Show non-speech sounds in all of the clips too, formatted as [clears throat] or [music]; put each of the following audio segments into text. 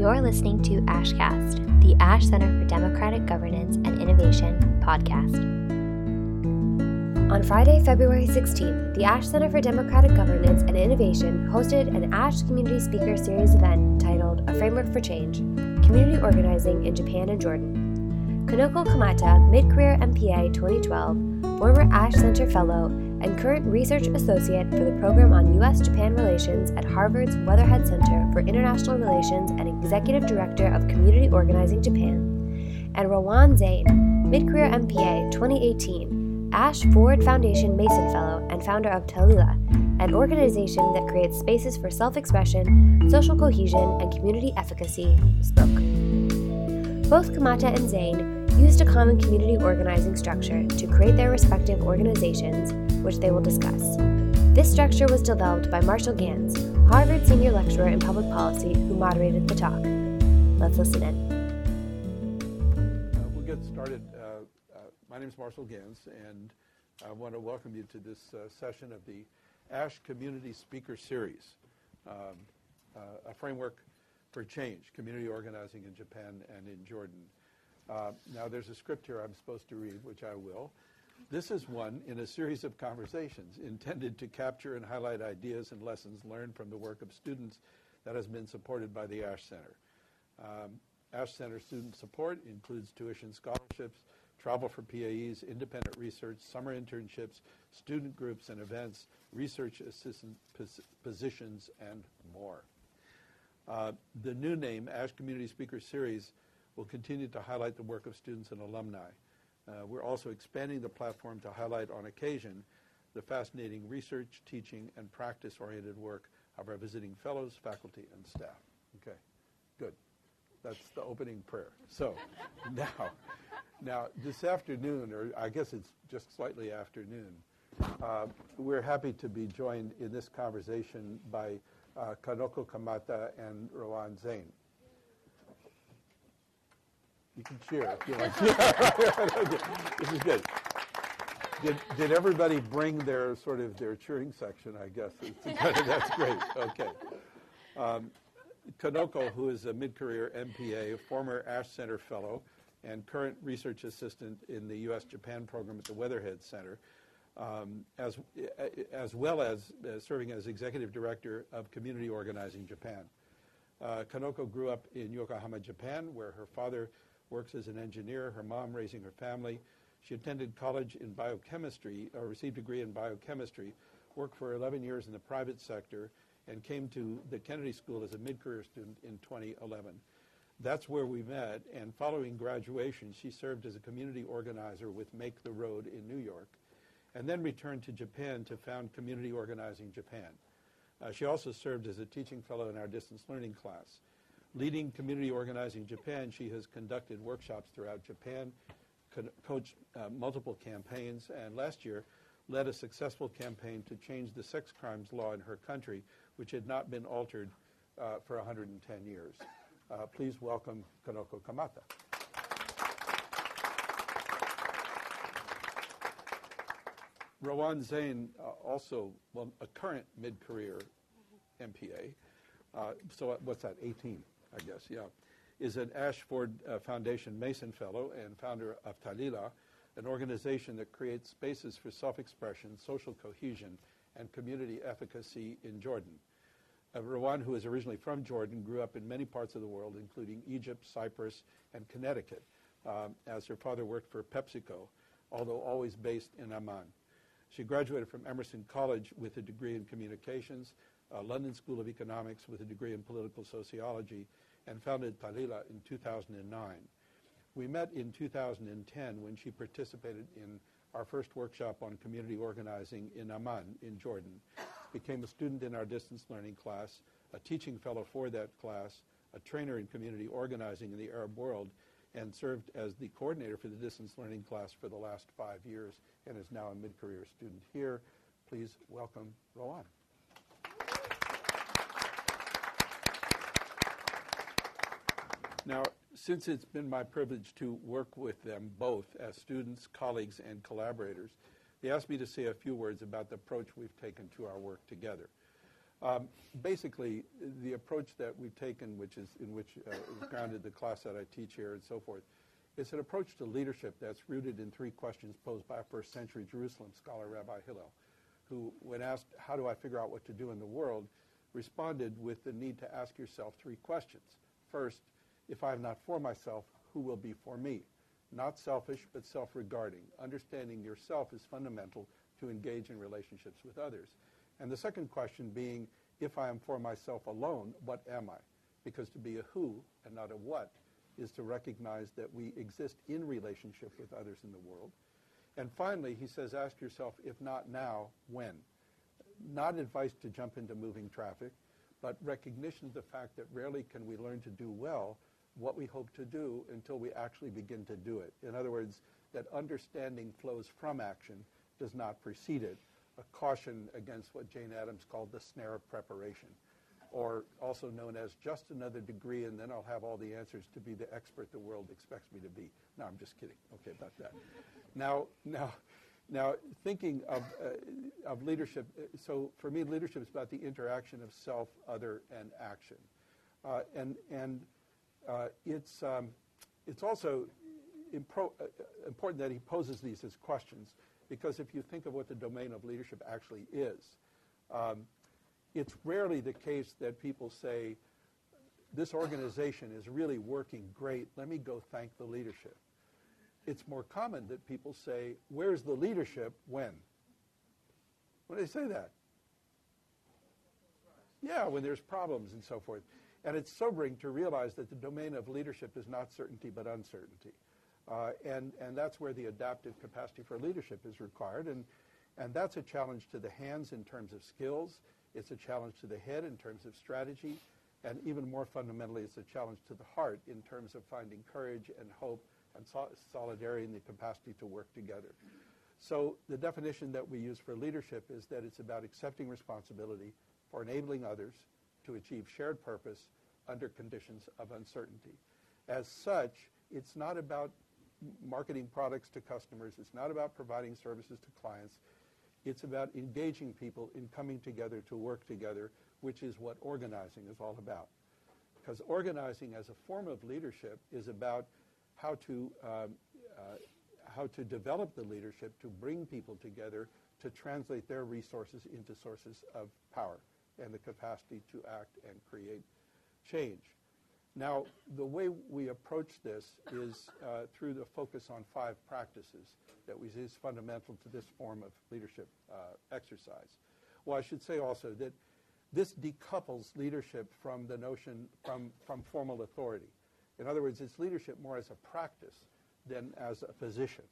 You're listening to ASHcast, the Ash Center for Democratic Governance and Innovation podcast. On Friday, February 16th, the Ash Center for Democratic Governance and Innovation hosted an Ash Community Speaker Series event titled A Framework for Change Community Organizing in Japan and Jordan. Kanoko Kamata, Mid Career MPA 2012, former Ash Center Fellow, and current research associate for the program on U.S. Japan relations at Harvard's Weatherhead Center for International Relations and executive director of Community Organizing Japan, and Rawan Zeine, mid career MPA 2018, Ash Ford Foundation Mason Fellow and founder of Ta3leelah, an organization that creates spaces for self expression, social cohesion, and community efficacy, spoke. Both Kamata and Zeine used a common community organizing structure to create their respective organizations, which they will discuss. This structure was developed by Marshall Ganz, Harvard senior lecturer in public policy, who moderated the talk. Let's listen in. Uh, we'll get started. Uh, uh, my name is Marshall Ganz, and I want to welcome you to this uh, session of the ASH Community Speaker Series, um, uh, a framework for change, community organizing in Japan and in Jordan. Uh, now, there's a script here I'm supposed to read, which I will. This is one in a series of conversations intended to capture and highlight ideas and lessons learned from the work of students that has been supported by the Ash Center. Um, Ash Center student support includes tuition scholarships, travel for PAEs, independent research, summer internships, student groups and events, research assistant pos- positions, and more. Uh, the new name, Ash Community Speaker Series, will continue to highlight the work of students and alumni. Uh, we're also expanding the platform to highlight on occasion the fascinating research, teaching, and practice-oriented work of our visiting fellows, faculty, and staff. Okay, good. That's the opening prayer. So [laughs] now, now this afternoon, or I guess it's just slightly afternoon, uh, we're happy to be joined in this conversation by uh, Kanoko Kamata and Rawan Zeine. You can cheer if you like. [laughs] this is good. Did, did everybody bring their sort of their cheering section? I guess [laughs] that's great. Okay. Um, Kanoko, who is a mid-career MPA, a former Ash Center Fellow, and current research assistant in the U.S.-Japan program at the Weatherhead Center, um, as, as well as uh, serving as executive director of Community Organizing Japan. Uh, Kanoko grew up in Yokohama, Japan, where her father works as an engineer, her mom raising her family. She attended college in biochemistry, or received a degree in biochemistry, worked for 11 years in the private sector, and came to the Kennedy School as a mid-career student in 2011. That's where we met, and following graduation, she served as a community organizer with Make the Road in New York, and then returned to Japan to found Community Organizing Japan. Uh, she also served as a teaching fellow in our distance learning class. Leading Community Organizing Japan, she has conducted workshops throughout Japan, co- coached uh, multiple campaigns, and last year led a successful campaign to change the sex crimes law in her country, which had not been altered uh, for 110 years. Uh, please welcome Kanoko Kamata. Rawan Zeine, uh, also well, a current mid-career MPA. Uh, so what's that, 18, I guess, yeah, is an Ash Ford uh, Foundation Mason Fellow and founder of Ta3leelah, an organization that creates spaces for self-expression, social cohesion, and community efficacy in Jordan. Uh, Rawan, who is originally from Jordan, grew up in many parts of the world, including Egypt, Cyprus, and Connecticut, um, as her father worked for PepsiCo, although always based in Amman. She graduated from Emerson College with a degree in communications, uh, London School of Economics with a degree in political sociology, and founded Ta3leelah in 2009. We met in 2010 when she participated in our first workshop on community organizing in Amman in Jordan, became a student in our distance learning class, a teaching fellow for that class, a trainer in community organizing in the Arab world, and served as the coordinator for the distance learning class for the last five years and is now a mid-career student here. Please welcome Rawan. Now, since it's been my privilege to work with them both as students, colleagues, and collaborators, they asked me to say a few words about the approach we've taken to our work together. Um, basically, the approach that we've taken, which is in which uh, is grounded the class that I teach here and so forth, is an approach to leadership that's rooted in three questions posed by a first century Jerusalem scholar, Rabbi Hillel, who, when asked, How do I figure out what to do in the world? responded with the need to ask yourself three questions. First, if I am not for myself, who will be for me? Not selfish, but self regarding. Understanding yourself is fundamental to engage in relationships with others. And the second question being, if I am for myself alone, what am I? Because to be a who and not a what is to recognize that we exist in relationship with others in the world. And finally, he says, ask yourself, if not now, when? Not advice to jump into moving traffic, but recognition of the fact that rarely can we learn to do well what we hope to do until we actually begin to do it. In other words, that understanding flows from action, does not precede it. A caution against what Jane Addams called the snare of preparation or also known as just another degree, and then I'll have all the answers to be the expert the world expects me to be. No, I'm just kidding. Okay, about that. Now, now, now, thinking of, uh, of leadership, uh, so for me, leadership is about the interaction of self, other, and action. Uh, and and it's, um, it's also impro- uh, important that he poses these as questions, because if you think of what the domain of leadership actually is, um, it's rarely the case that people say, this organization is really working great. Let me go thank the leadership. It's more common that people say, where's the leadership when? When do they say that? Yeah, when there's problems and so forth. And it's sobering to realize that the domain of leadership is not certainty but uncertainty. Uh, and, and that's where the adaptive capacity for leadership is required. And, and that's a challenge to the hands in terms of skills it's a challenge to the head in terms of strategy, and even more fundamentally, it's a challenge to the heart in terms of finding courage and hope and solidarity and the capacity to work together. So the definition that we use for leadership is that it's about accepting responsibility for enabling others to achieve shared purpose under conditions of uncertainty. As such, it's not about marketing products to customers. It's not about providing services to clients. It's about engaging people in coming together to work together, which is what organizing is all about. Because organizing as a form of leadership is about how to, um, uh, how to develop the leadership to bring people together to translate their resources into sources of power and the capacity to act and create change. Now, the way we approach this is uh, through the focus on five practices that we see is fundamental to this form of leadership uh, exercise. Well, I should say also that this decouples leadership from the notion from, from formal authority. In other words, it's leadership more as a practice than as a position.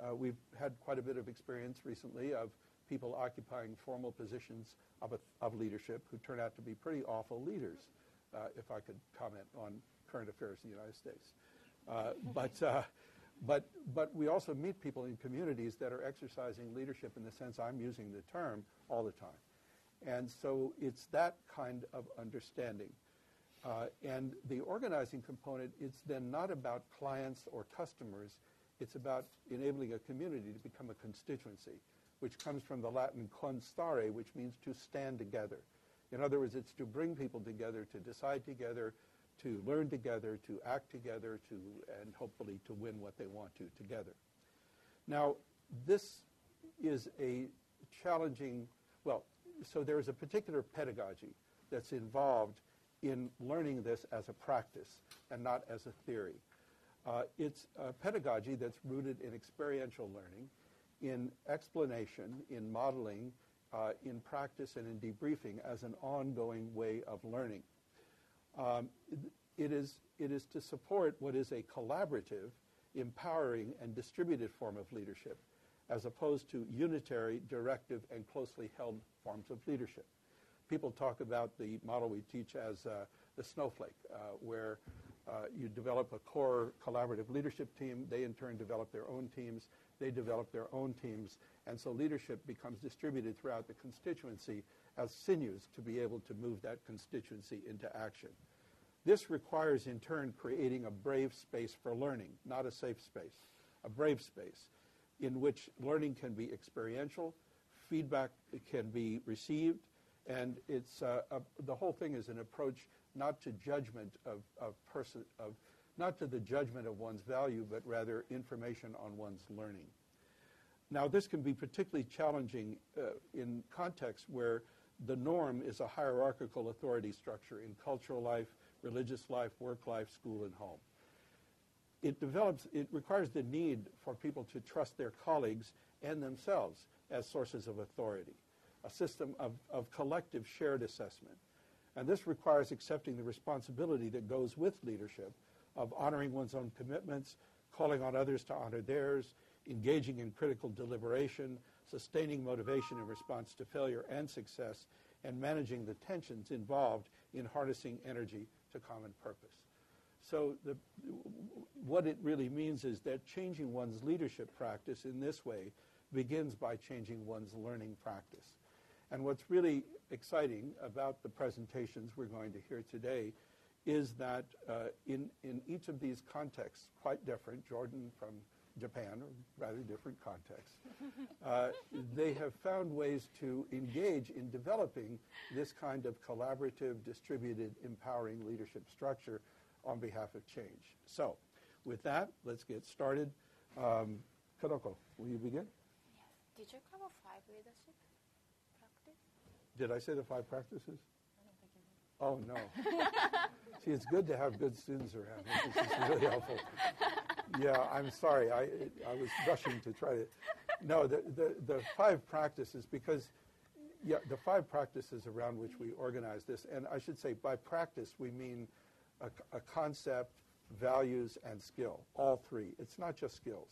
Uh, we've had quite a bit of experience recently of people occupying formal positions of, a, of leadership who turn out to be pretty awful leaders uh, if I could comment on current affairs in the United States. Uh, [laughs] but, uh, but, but we also meet people in communities that are exercising leadership in the sense I'm using the term all the time. And so it's that kind of understanding. Uh, and the organizing component, it's then not about clients or customers. It's about enabling a community to become a constituency, which comes from the Latin constare, which means to stand together. In other words, it's to bring people together, to decide together, to learn together, to act together, to, and hopefully to win what they want to together. Now, this is a challenging, well, so there's a particular pedagogy that's involved in learning this as a practice and not as a theory. Uh, it's a pedagogy that's rooted in experiential learning, in explanation, in modeling, uh, in practice and in debriefing as an ongoing way of learning. Um, it, is, it is to support what is a collaborative, empowering, and distributed form of leadership, as opposed to unitary, directive, and closely held forms of leadership. People talk about the model we teach as uh, the snowflake, uh, where uh, you develop a core collaborative leadership team. They in turn develop their own teams. They develop their own teams. And so leadership becomes distributed throughout the constituency as sinews to be able to move that constituency into action. This requires, in turn, creating a brave space for learning, not a safe space, a brave space in which learning can be experiential, feedback can be received, And it's, uh, a, the whole thing is an approach not to judgment of, of person, of, not to the judgment of one's value, but rather information on one's learning. Now, this can be particularly challenging uh, in contexts where the norm is a hierarchical authority structure in cultural life, religious life, work life, school, and home. It develops, it requires the need for people to trust their colleagues and themselves as sources of authority, a system of, of collective shared assessment. And this requires accepting the responsibility that goes with leadership of honoring one's own commitments, calling on others to honor theirs, engaging in critical deliberation, sustaining motivation in response to failure and success, and managing the tensions involved in harnessing energy to common purpose. So the, what it really means is that changing one's leadership practice in this way begins by changing one's learning practice. And what's really exciting about the presentations we're going to hear today is that uh, in, in each of these contexts, quite different, Jordan from Japan, or rather different contexts, [laughs] uh, they have found ways to engage in developing this kind of collaborative, distributed, empowering leadership structure on behalf of change. So, with that, let's get started. Um, Kanoko, will you begin? Yes. Did you cover five leadership practice? Did I say the five practices? I don't think you Oh, no. [laughs] See, it's good to have good students around. This is really helpful. Yeah, I'm sorry. I, I was rushing to try to. No, the, the, the five practices, because, yeah, the five practices around which we organize this, and I should say by practice we mean a, a concept, values, and skill, all three. It's not just skills.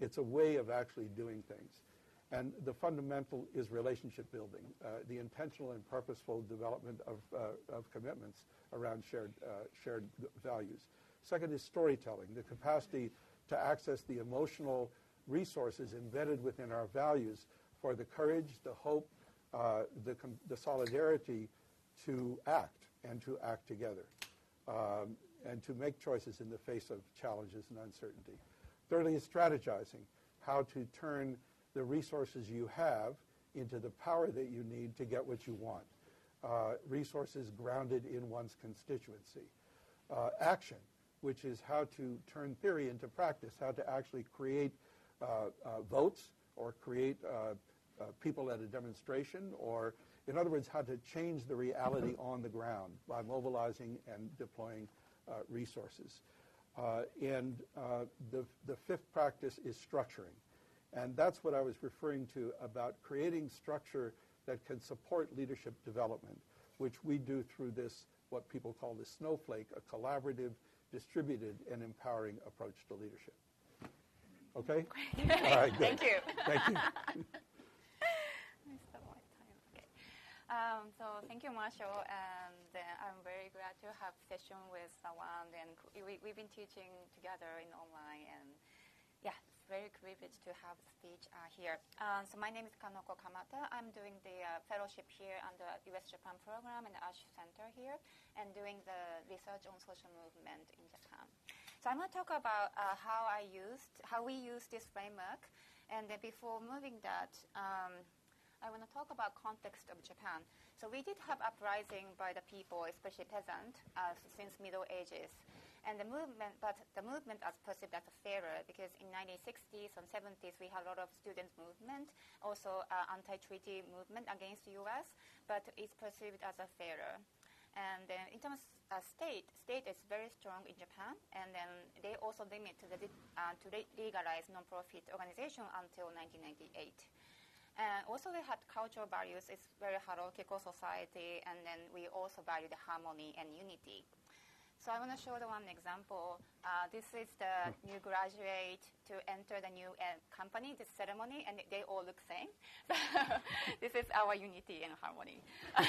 It's a way of actually doing things. And the fundamental is relationship building, uh, the intentional and purposeful development of, uh, of commitments around shared, uh, shared values. Second is storytelling, the capacity to access the emotional resources embedded within our values for the courage, the hope, uh, the, the solidarity to act and to act together um, and to make choices in the face of challenges and uncertainty. Thirdly is strategizing, how to turn the resources you have into the power that you need to get what you want. Uh, resources grounded in one's constituency. Uh, action, which is how to turn theory into practice, how to actually create uh, uh votes or create uh, uh, people at a demonstration, or in other words, how to change the reality [clears throat] on the ground by mobilizing and deploying resources. and the, the fifth practice is structuring. And that's what I was referring to about creating structure that can support leadership development, which we do through this, what people call the snowflake, a collaborative, distributed, and empowering approach to leadership. Okay? All right, good. Thank you. Thank you. [laughs] Um, so thank you, Marshall, and uh, I'm very glad to have session with Rawan, and we, we've been teaching together in online, and yeah, very privileged to have speech uh, here. Uh, so my name is Kanoko Kamata. I'm doing the uh, fellowship here under the U.S.-Japan program in the Ash Center here and doing the research on social movement in Japan. So I'm going to talk about uh, how I used, how we use this framework. And before moving that, um, I want to talk about context of Japan. So we did have uprising by the people, especially peasant, uh, since Middle Ages. And the movement, but the movement was perceived as a failure because in 1960s and 70s we had a lot of student movement, also uh, anti-treaty movement against the U.S., but it's perceived as a failure. And uh, in terms of state, state is very strong in Japan, and then they also limit to, the, uh, to legalize non-profit organization until 1998. And also we had cultural values. It's very hierarchical society, and then we also value the harmony and unity. So I want to show the one example. Uh, this is the new graduate to enter the new uh, company, this ceremony, and they all look same. [laughs] this is our unity and harmony. [laughs]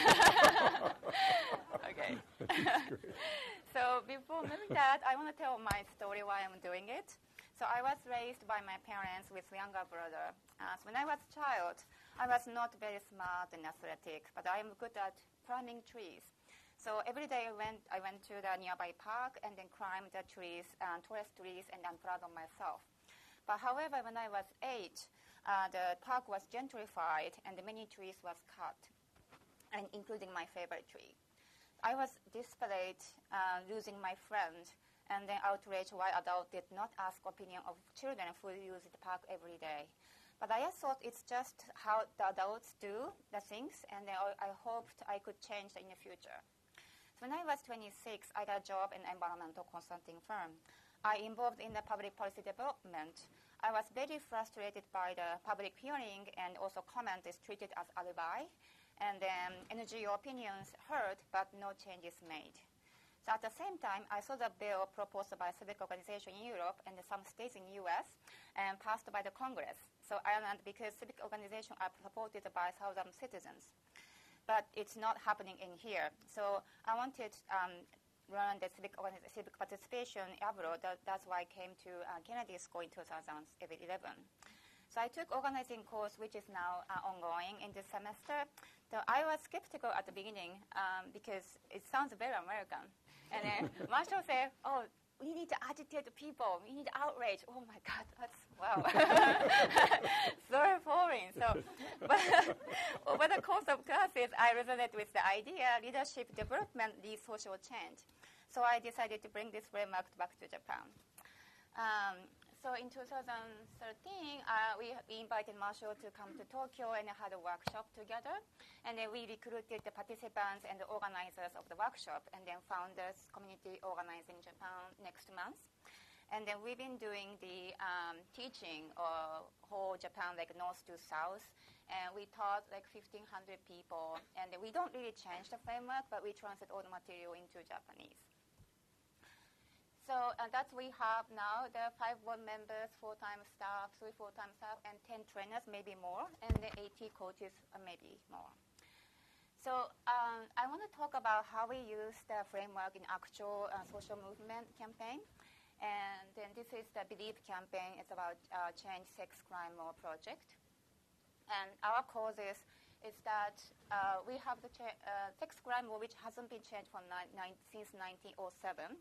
okay. [laughs] so before moving that, I want to tell my story why I'm doing it. So I was raised by my parents with younger brother. Uh, so when I was a child, I was not very smart and athletic, but I am good at climbing trees. So every day I went, I went to the nearby park and then climbed the trees, uh, tallest trees, and I'm proud of myself. But however, when I was eight, uh, the park was gentrified and many trees was cut. and including my favorite tree. I was displayed uh, losing my friend and then outraged why adults did not ask opinion of children who use the park every day. But I thought it's just how the adults do the things, and I hoped I could change in the future. When I was 26, I got a job in an environmental consulting firm. I involved in the public policy development. I was very frustrated by the public hearing, and also comment is treated as alibi, and then NGO opinions heard, but no changes made. So at the same time, I saw the bill proposed by civic organization in Europe and some states in US and passed by the Congress. So Ireland, because civic organizations are supported by thousand citizens. But it's not happening in here. So I wanted um, run the civic, civic participation abroad. That, that's why I came to uh, Kennedy School in 2011. So I took organizing course, which is now uh, ongoing in this semester. So I was skeptical at the beginning um, because it sounds very American. And then [laughs] Marshall said, "Oh, we need to agitate the people. We need outrage." Oh my God, that's wow, [laughs] [laughs] very boring. So, but [laughs] over the course of classes, I resonated with the idea leadership development leads social change. So I decided to bring this framework back to Japan. Um, so in 2013, uh, we, we, invited Marshall to come to Tokyo and had a workshop together. And then we recruited the participants and the organizers of the workshop, and then founders community organizing Japan next month. And then we've been doing the um, teaching of whole Japan, like north to south. And we taught like 1,500 people. And we don't really change the framework, but we translate all the material into Japanese. So uh, that's we have now. There are five board members, full-time staff, three full-time staff, and 10 trainers, maybe more, and the 80 coaches, uh, maybe more. So um, I want to talk about how we use the framework in actual uh, social movement campaign. And then this is the Believe campaign. It's about uh, Change Sex Crime Law project. And our cause is, is that uh, we have the cha- uh, sex crime law, which hasn't been changed from ni- ni- since 1907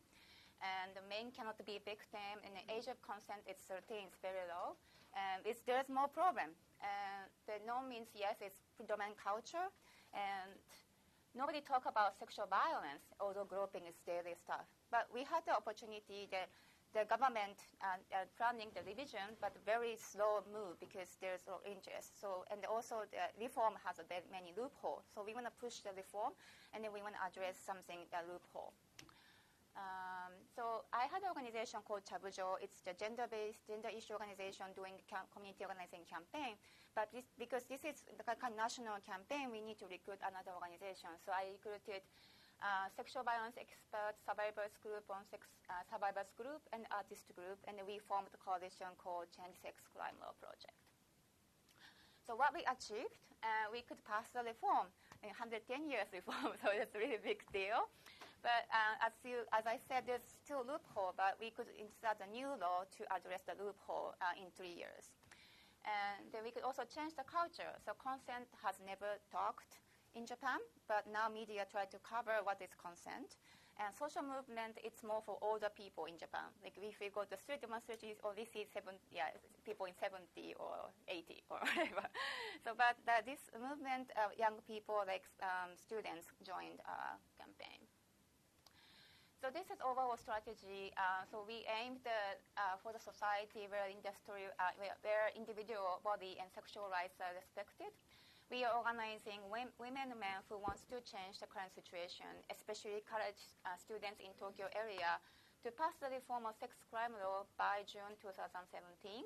and the man cannot be victim, and the age of consent is 13, it's very low. And it's, there's more problem. And the no means yes, it's predominant culture, and nobody talk about sexual violence, although groping is daily stuff. But we had the opportunity that the government uh, uh, planning the revision, but very slow move because there's no interest. So, and also the reform has a very many loopholes. So we want to push the reform, and then we want to address something the loophole. Um, so I had an organization called Chabujo. It's the gender-based, gender issue organization doing cam- community organizing campaign. But this, because this is the kind of national campaign, we need to recruit another organization. So I recruited uh, sexual violence experts, survivors group on sex uh, survivors group, and artist group, and we formed a coalition called Change Sex Crime Law Project. So what we achieved, uh, we could pass the reform, 110 years [laughs] reform, so it's a really big deal. But uh, as, you, as I said, there's still a loophole, but we could insert a new law to address the loophole uh, in three years. And then we could also change the culture. So consent has never talked in Japan, but now media try to cover what is consent. And social movement, it's more for older people in Japan. Like if we go to street demonstrations, or we see seven, yeah, people in 70 or 80 [laughs] or whatever. So, but uh, this movement young people, like um, students, joined our campaign. So this is overall strategy. Uh, so we aimed uh, for the society where uh, where, where, individual body and sexual rights are respected. We are organizing women and men who wants to change the current situation, especially college uh, students in Tokyo area, to pass the reform of sex crime law by June 2017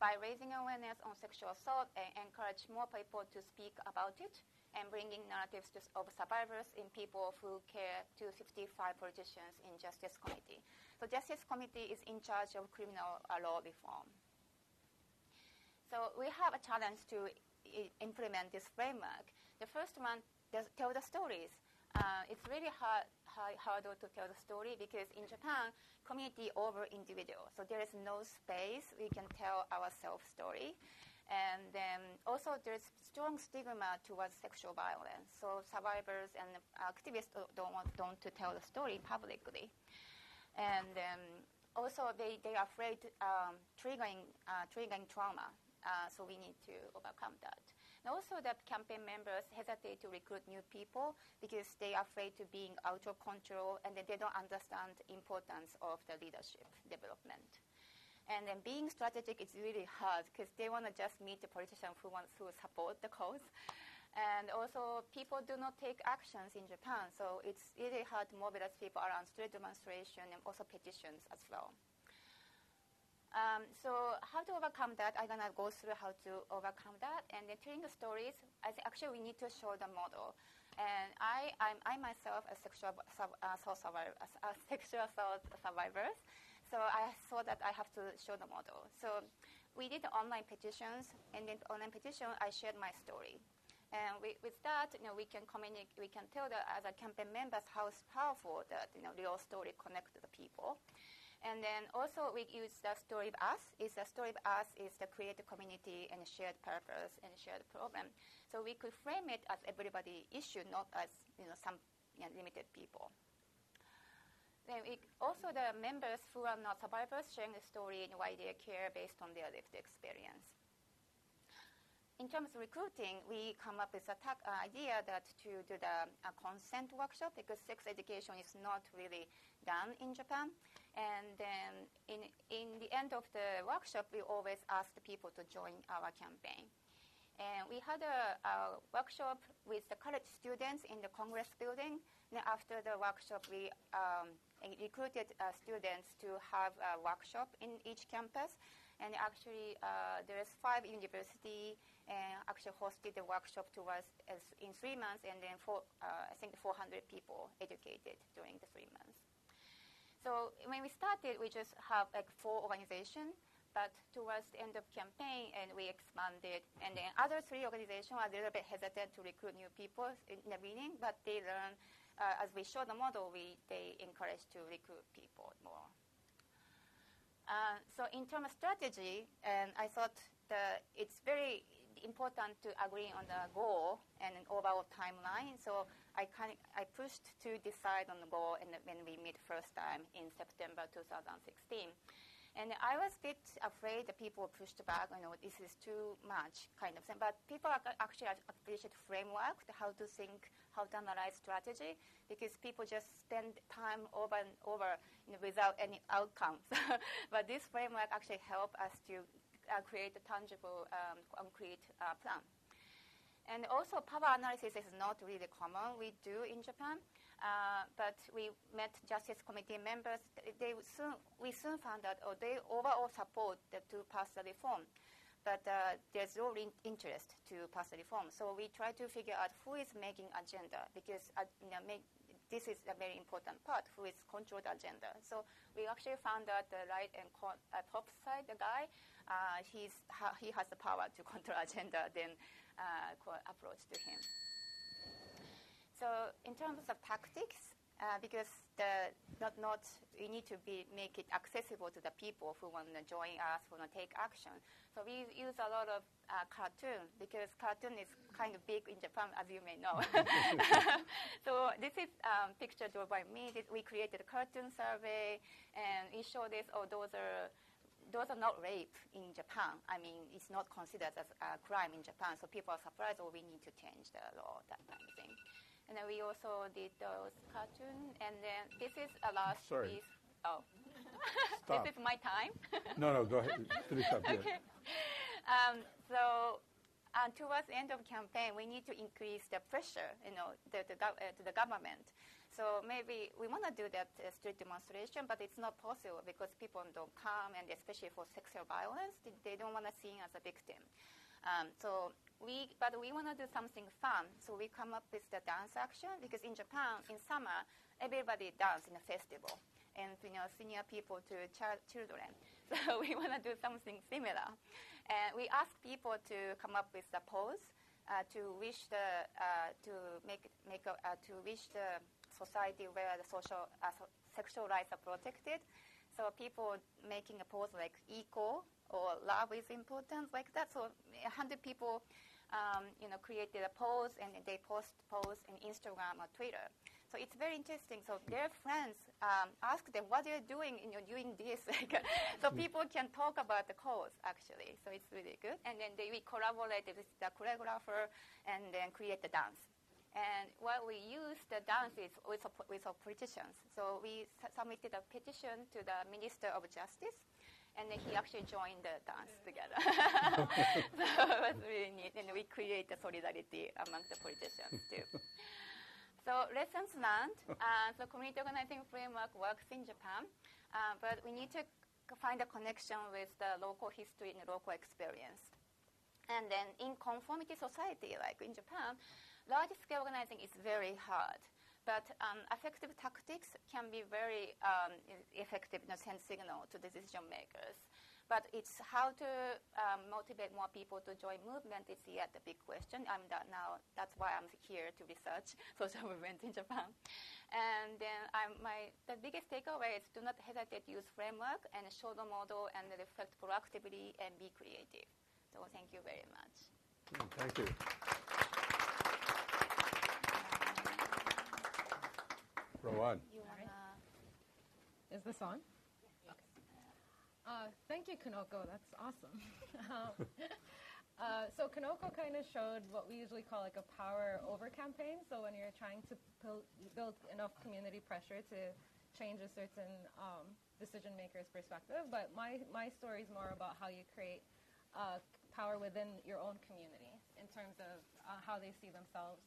by raising awareness on sexual assault and encourage more people to speak about it and bringing narratives to, of survivors in people who care to 55 politicians in Justice Committee. So Justice Committee is in charge of criminal law reform. So we have a challenge to implement this framework. The first one, does tell the stories. Uh, it's really hard, hard, harder to tell the story because in Japan, community over individual. So there is no space we can tell our self story. And also, there's strong stigma towards sexual violence. So survivors and activists don't want don't to tell the story publicly. And um, also, they, they are afraid um, triggering, uh, triggering trauma. Uh, so we need to overcome that. And also that campaign members hesitate to recruit new people because they are afraid to being out of control and they don't understand the importance of the leadership development. And then being strategic is really hard because they want to just meet the politician who wants to support the cause. And also, people do not take actions in Japan, so it's really hard to mobilize people around street demonstration and also petitions as well. Um, so how to overcome that? I'm gonna go through how to overcome that, and then telling the stories. I think actually we need to show the model. And I, I'm, I myself a sexual uh, assault survivor, a sexual assault survivors. So I saw that I have to show the model. So we did online petitions, and in online petition, I shared my story. And we, with that, you know, we can communicate, we can tell the other campaign members how powerful that you know, real story connect to the people. And then also we use the story of us. Is the story of us is the creative community and shared purpose and shared problem. So we could frame it as everybody issue, not as you know some you know, limited people. Then also the members who are not survivors sharing the story and why they care based on their lived experience. In terms of recruiting, we come up with an uh, idea that to do the uh, consent workshop because sex education is not really done in Japan. And then in, in the end of the workshop, we always ask the people to join our campaign. And we had a, a workshop with the college students in the Congress building. And after the workshop, we um, recruited uh, students to have a workshop in each campus. And actually, uh, there's five university and actually hosted the workshop to us as in three months, and then four, uh, I think 400 people educated during the three months. So when we started, we just have like four organizations, but towards the end of campaign, and we expanded, and then other three organizations are a little bit hesitant to recruit new people in the beginning, but they learn uh, as we show the model, we they encourage to recruit people more. Uh, so in terms of strategy, and I thought that it's very important to agree on the goal and an overall timeline. So I, kind of, I pushed to decide on the goal and when we meet first time in September 2016. And I was a bit afraid that people pushed back, you know, this is too much kind of thing. But people actually appreciate framework, how to think, how to analyze strategy, because people just spend time over and over you know, without any outcomes. [laughs] but this framework actually help us to uh, create a tangible, um, concrete uh, plan. And also, power analysis is not really common. We do in Japan, uh, but we met Justice Committee members. They soon, we soon found out, oh, they overall support the to pass the reform, but uh, there's no interest to pass the reform. So we try to figure out who is making agenda because uh, you know, make, this is a very important part, who is control the agenda. So we actually found out the right and co- uh, top side, the guy, uh, he's ha- he has the power to [laughs] control agenda, then approach to him. So in terms of tactics, uh, because the not not we need to be make it accessible to the people who want to join us, who want to take action. So we use a lot of uh, cartoon because cartoon is kind of big in Japan, as you may know. [laughs] [laughs] so this is um, picture drawn by me. This, we created a cartoon survey, and we show this. Oh, those are those are not rape in Japan. I mean, it's not considered as a crime in Japan, so people are surprised, oh, we need to change the law, that kind of thing. And then we also did those cartoons, and then this is a last Sorry. piece. Oh, [laughs] this is my time. no, no, go ahead. [laughs] Finish up. okay. Um, so uh, towards the end of campaign, we need to increase the pressure, you know, the, the, uh, to the government so maybe we want to do that uh, street demonstration, but it's not possible because people don't come, and especially for sexual violence, they, they don't want to see as a victim. Um, so we, but we want to do something fun. So we come up with the dance action because in Japan, in summer, everybody dance in a festival, and you know, senior people to ch- children. [laughs] So we want to do something similar, and we ask people to come up with the pose uh, to wish the uh, to make make a, uh, to wish the society where the social uh, so sexual rights are protected. So people making a pose like equal or love is important like that. So 100 people, um, you know, created a post and they post pose in Instagram or Twitter. So it's very interesting. So their friends um, ask them, what are you doing in your doing this? [laughs] so people can talk about the cause, actually. So it's really good. And then they, we collaborated with the choreographer and then create the dance. And what we use the dance is with, with politicians. So we submitted a petition to the Minister of Justice and then he actually joined the dance together. [laughs] [laughs] so it was really neat, and we create the solidarity among the politicians too. [laughs] So lessons learned. Uh, so community organizing framework works in Japan, uh, but we need to find a connection with the local history and local experience. And then in conformity society, like in Japan, large-scale organizing is very hard. But um, effective tactics can be very um, effective a send signal to decision makers. But it's how to um, motivate more people to join movement is yet a big question. I'm that now. That's why I'm here to research [laughs] social movement in Japan. And then I'm, my the biggest takeaway is do not hesitate to use framework and show the model and reflect proactively and be creative. So thank you very much. Thank you. Rawan. Is this on? Uh, thank you, Kanoko. That's awesome. [laughs] um, [laughs] uh, so Kanoko kind of showed what we usually call like a power over campaign. So when you're trying to build, build enough community pressure to change a certain um, decision maker's perspective, but my my story is more about how you create uh, power within your own community in terms of uh, how they see themselves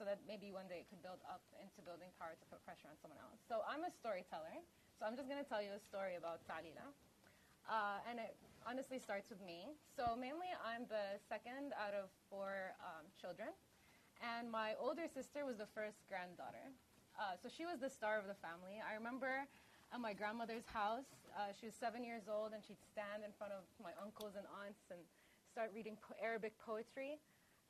so that maybe one day it could build up into building power to put pressure on someone else. So I'm a storyteller, so I'm just going to tell you a story about Ta3leelah. Uh, and it honestly starts with me. So mainly I'm the second out of four um, children, and my older sister was the first granddaughter. Uh, so she was the star of the family. I remember at my grandmother's house, uh, she was seven years old, and she'd stand in front of my uncles and aunts and start reading po- Arabic poetry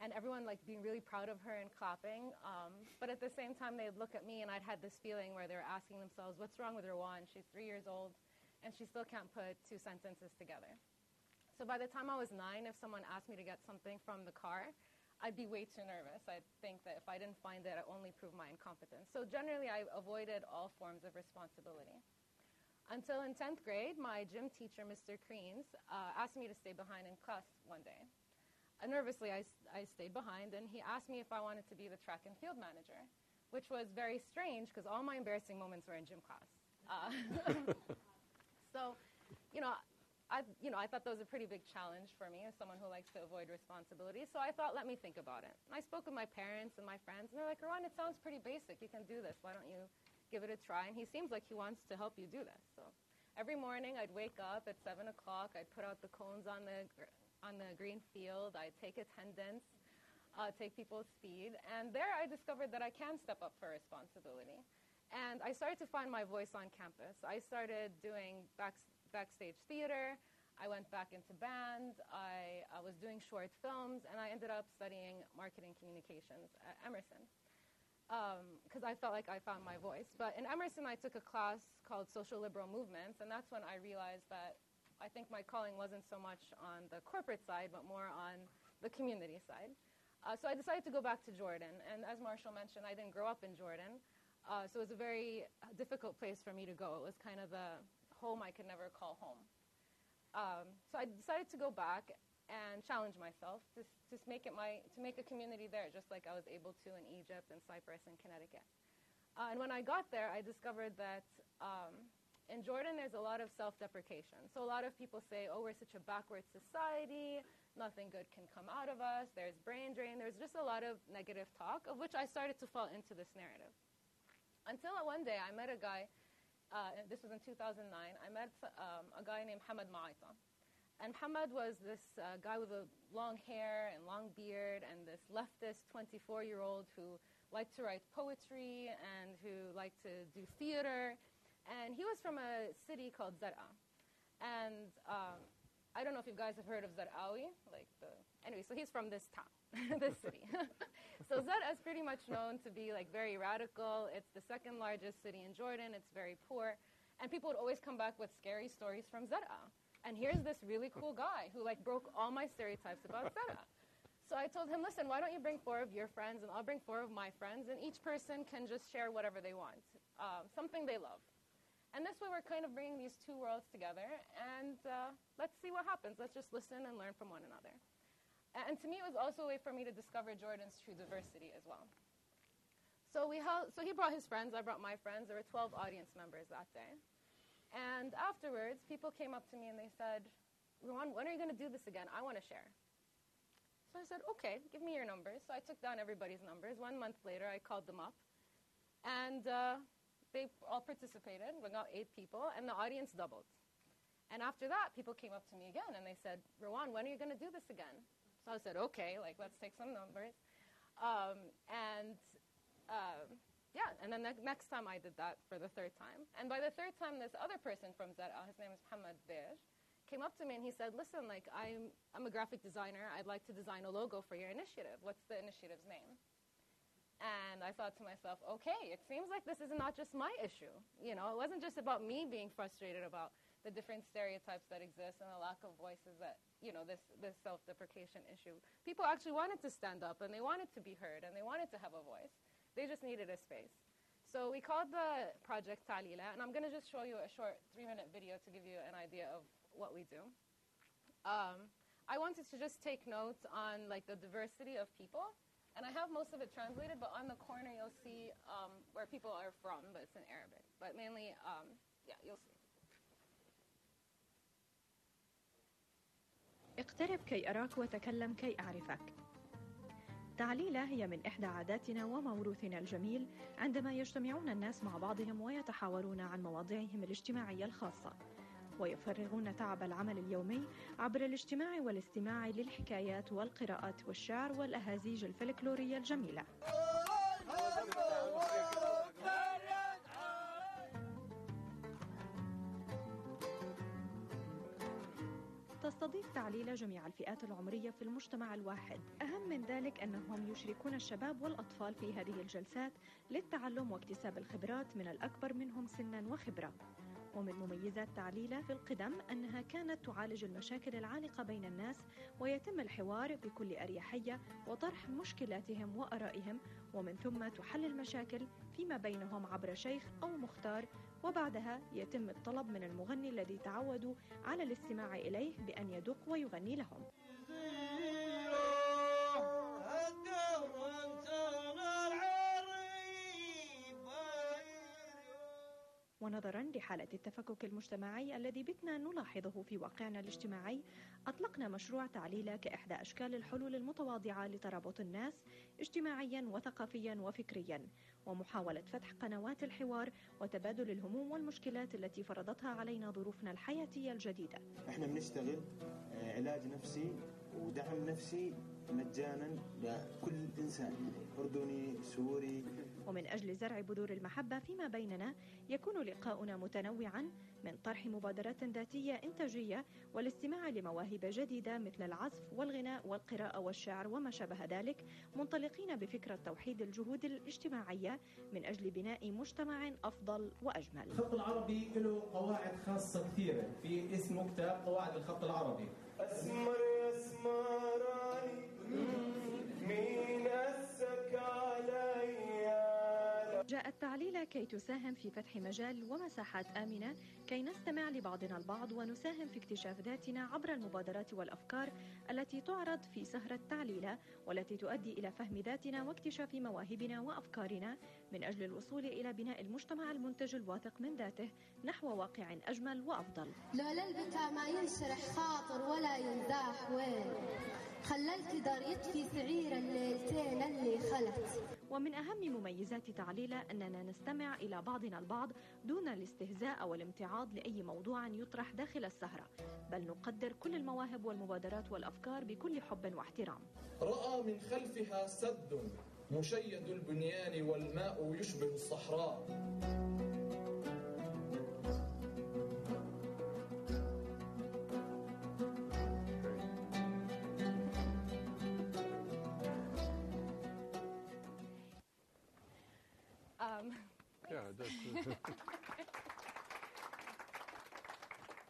and everyone like being really proud of her and clapping. Um, but at the same time, they'd look at me, and I'd had this feeling where they're asking themselves, "What's wrong with Rawan? She's three years old, and she still can't put two sentences together." So by the time I was nine, if someone asked me to get something from the car, I'd be way too nervous. I'd think that if I didn't find it, I only proved my incompetence. So generally, I avoided all forms of responsibility. Until in 10th grade, my gym teacher, Mr. Creans, uh, asked me to stay behind in class one day. Nervously, I, I stayed behind, and he asked me if I wanted to be the track and field manager, which was very strange because all my embarrassing moments were in gym class. Uh, [laughs] so, you know, I, you know, I thought that was a pretty big challenge for me as someone who likes to avoid responsibility. So I thought, let me think about it. And I spoke with my parents and my friends, and they're like, Rawan, it sounds pretty basic. You can do this. Why don't you give it a try? And he seems like he wants to help you do this. So every morning I'd wake up at 7 o'clock. I'd put out the cones on the on the green field. I take attendance, uh, take people's speed. And there I discovered that I can step up for responsibility. And I started to find my voice on campus. I started doing back, backstage theater. I went back into band. I, I was doing short films, and I ended up studying marketing communications at Emerson because um, I felt like I found my voice. But in Emerson, I took a class called Social Liberal Movements, and that's when I realized that I think my calling wasn't so much on the corporate side, but more on the community side. Uh, so I decided to go back to Jordan. And as Marshall mentioned, I didn't grow up in Jordan. Uh, so it was a very difficult place for me to go. It was kind of the home I could never call home. Um, so I decided to go back and challenge myself to just make it my to make a community there, just like I was able to in Egypt and Cyprus and Connecticut. Uh, and when I got there, I discovered that um, in Jordan, there's a lot of self-deprecation. So a lot of people say, oh, we're such a backward society, nothing good can come out of us, there's brain drain, there's just a lot of negative talk, of which I started to fall into this narrative. Until one day I met a guy, uh, this was in 2009, I met um, a guy named Hamad Ma'aita. And Hamad was this uh, guy with a long hair and long beard and this leftist 24-year-old who liked to write poetry and who liked to do theater and he was from a city called Zarqa. And um, I don't know if you guys have heard of Zarqawi, like the, anyway, so he's from this town, [laughs] this city. [laughs] so Zarqa is pretty much known to be like very radical. It's the second largest city in Jordan. It's very poor. And people would always come back with scary stories from Zarqa. And here's this really cool guy who like broke all my stereotypes about [laughs] Zarqa. So I told him, listen, why don't you bring four of your friends and I'll bring four of my friends, and each person can just share whatever they want, um, something they love. And this way, we're kind of bringing these two worlds together, and uh, let's see what happens. Let's just listen and learn from one another. And to me, it was also a way for me to discover Jordan's true diversity as well. So, we held, so he brought his friends, I brought my friends. There were 12 audience members that day. And afterwards, people came up to me and they said, Rawan, when are you going to do this again? I want to share. So I said, okay, give me your numbers. So I took down everybody's numbers. One month later, I called them up. And uh, they all participated. We got eight people, and the audience doubled. And after that, people came up to me again and they said, Rawan, when are you going to do this again? So I said, okay, like, let's take some numbers. Um, and uh, yeah, and then the next time I did that for the third time. And by the third time, this other person from Zarqa, his name is Hamad Beige, came up to me and he said, listen, like, I'm, I'm a graphic designer. I'd like to design a logo for your initiative. What's the initiative's name? And I thought to myself, okay, it seems like this is not just my issue. You know, it wasn't just about me being frustrated about the different stereotypes that exist and the lack of voices that, you know, this, this self-deprecation issue. People actually wanted to stand up and they wanted to be heard and they wanted to have a voice. They just needed a space. So we called the project Ta3leelah, and I'm going to just show you a short three-minute video to give you an idea of what we do. Um, I wanted to just take notes on like the diversity of people and I have most of it translated, but on the corner you'll see um, where people are from, but it's in Arabic. But mainly, um, yeah, you'll see. اقترب كي أراك وتكلم كي أعرفك تعليلة هي من إحدى عاداتنا وموروثنا الجميل عندما يجتمعون الناس مع بعضهم ويتحاورون عن مواضيعهم الاجتماعية الخاصة ويفرغون تعب العمل اليومي عبر الاجتماع والاستماع للحكايات والقراءات والشعر والأهازيج الفلكلورية الجميلة. تستضيف تعليل جميع الفئات العمرية في المجتمع الواحد. أهم من ذلك أنهم يشركون الشباب والأطفال في هذه الجلسات للتعلم واكتساب الخبرات من الأكبر منهم سنا وخبرة. ومن مميزات تعليلة في القدم أنها كانت تعالج المشاكل العالقة بين الناس ويتم الحوار بكل أريحية وطرح مشكلاتهم وأرائهم ومن ثم تحل المشاكل فيما بينهم عبر شيخ أو مختار وبعدها يتم الطلب من المغني الذي تعودوا على الاستماع إليه بأن يدق ويغني لهم. ونظرا لحالة التفكك المجتمعي الذي بتنا نلاحظه في واقعنا الاجتماعي أطلقنا مشروع تعليل كإحدى أشكال الحلول المتواضعة لترابط الناس اجتماعيا وثقافيا وفكريا ومحاولة فتح قنوات الحوار وتبادل الهموم والمشكلات التي فرضتها علينا ظروفنا الحياتية الجديدة. إحنا بنشتغل آه، علاج نفسي ودعم نفسي مجانا لكل إنسان أردني سوري ومن أجل زرع بذور المحبة فيما بيننا يكون لقاؤنا متنوعا من طرح مبادرات ذاتية إنتاجية والاستماع لمواهب جديدة مثل العزف والغناء والقراءة والشعر وما شابه ذلك منطلقين بفكرة توحيد الجهود الاجتماعية من أجل بناء مجتمع أفضل وأجمل. الخط العربي له قواعد خاصة كثيرة في اسمه كتاب قواعد الخط العربي. أسمر أسمراني مين اسك عليا جاءت تعليل كي تساهم في فتح مجال ومساحات آمنة كي نستمع لبعضنا البعض ونساهم في اكتشاف ذاتنا عبر المبادرات والأفكار التي تعرض في سهرة تعليلة والتي تؤدي إلى فهم ذاتنا واكتشاف مواهبنا وأفكارنا من أجل الوصول إلى بناء المجتمع المنتج الواثق من ذاته نحو واقع أجمل وأفضل. لولا البكا ما ينشرح خاطر ولا ينزاح وين. خلى الكدر يطفي سعير الليلتين اللي خلت. ومن أهم مميزات تعليلة أننا نستمع إلى بعضنا البعض دون الاستهزاء أو الامتعاض لأي موضوع يطرح داخل السهرة. بل نقدر كل المواهب والمبادرات والأفكار بكل حب واحترام. رأى من خلفها سد. مشيد البنيان والماء يشبه الصحراء Um, Yeah, [laughs] that's, yeah,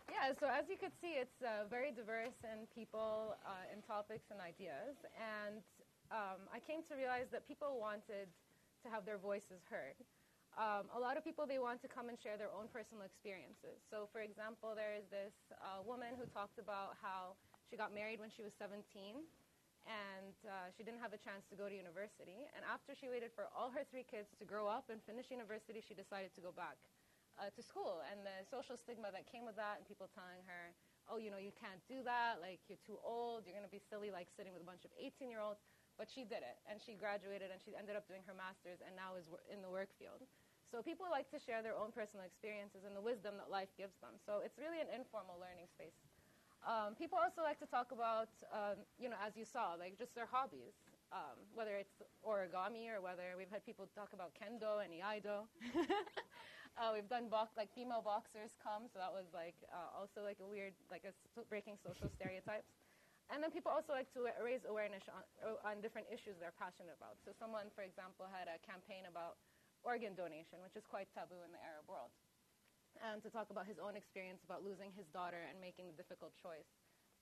Yeah, so as you could see, it's uh, very diverse in people, uh, in topics and ideas. And um, I came to realize that people wanted to have their voices heard. Um, a lot of people, they want to come and share their own personal experiences. So, for example, there is this uh, woman who talked about how she got married when she was 17 and uh, she didn't have a chance to go to university. And after she waited for all her three kids to grow up and finish university, she decided to go back uh, to school. And the social stigma that came with that, and people telling her, oh, you know, you can't do that, like, you're too old, you're going to be silly, like, sitting with a bunch of 18 year olds. But she did it, and she graduated, and she ended up doing her master's, and now is in the work field. So people like to share their own personal experiences and the wisdom that life gives them. So it's really an informal learning space. Um, people also like to talk about, um, you know, as you saw, like just their hobbies, um, whether it's origami or whether we've had people talk about kendo and iaido. [laughs] uh, we've done like female boxers come, so that was like uh, also like a weird, like a breaking social stereotypes. And then people also like to raise awareness on, on different issues they're passionate about. So someone, for example, had a campaign about organ donation, which is quite taboo in the Arab world, and to talk about his own experience about losing his daughter and making the difficult choice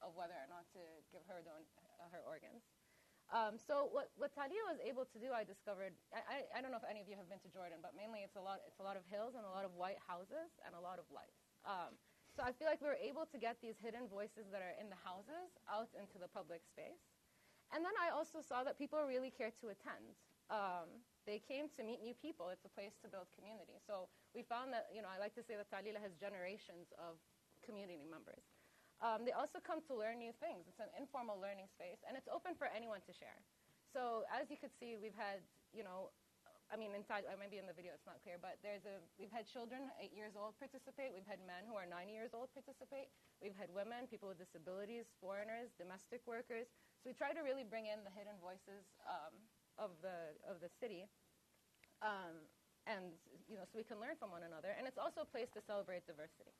of whether or not to give her don- uh, her organs. Um, so what, what Ta3leelah was able to do, I discovered, I, I, don't know if any of you have been to Jordan, but mainly it's a lot, it's a lot of hills and a lot of white houses and a lot of lights. Um, so I feel like we were able to get these hidden voices that are in the houses out into the public space. And then I also saw that people really care to attend. Um, they came to meet new people. It's a place to build community. So we found that, you know, I like to say that Ta3leelah has generations of community members. Um, they also come to learn new things. It's an informal learning space, and it's open for anyone to share. So as you could see, we've had, you know, I mean, inside, maybe in the video it's not clear, but there's a, we've had children eight years old participate. We've had men who are 90 years old participate. We've had women, people with disabilities, foreigners, domestic workers. So we try to really bring in the hidden voices um, of, the, of the city. Um, and, you know, so we can learn from one another. And it's also a place to celebrate diversity.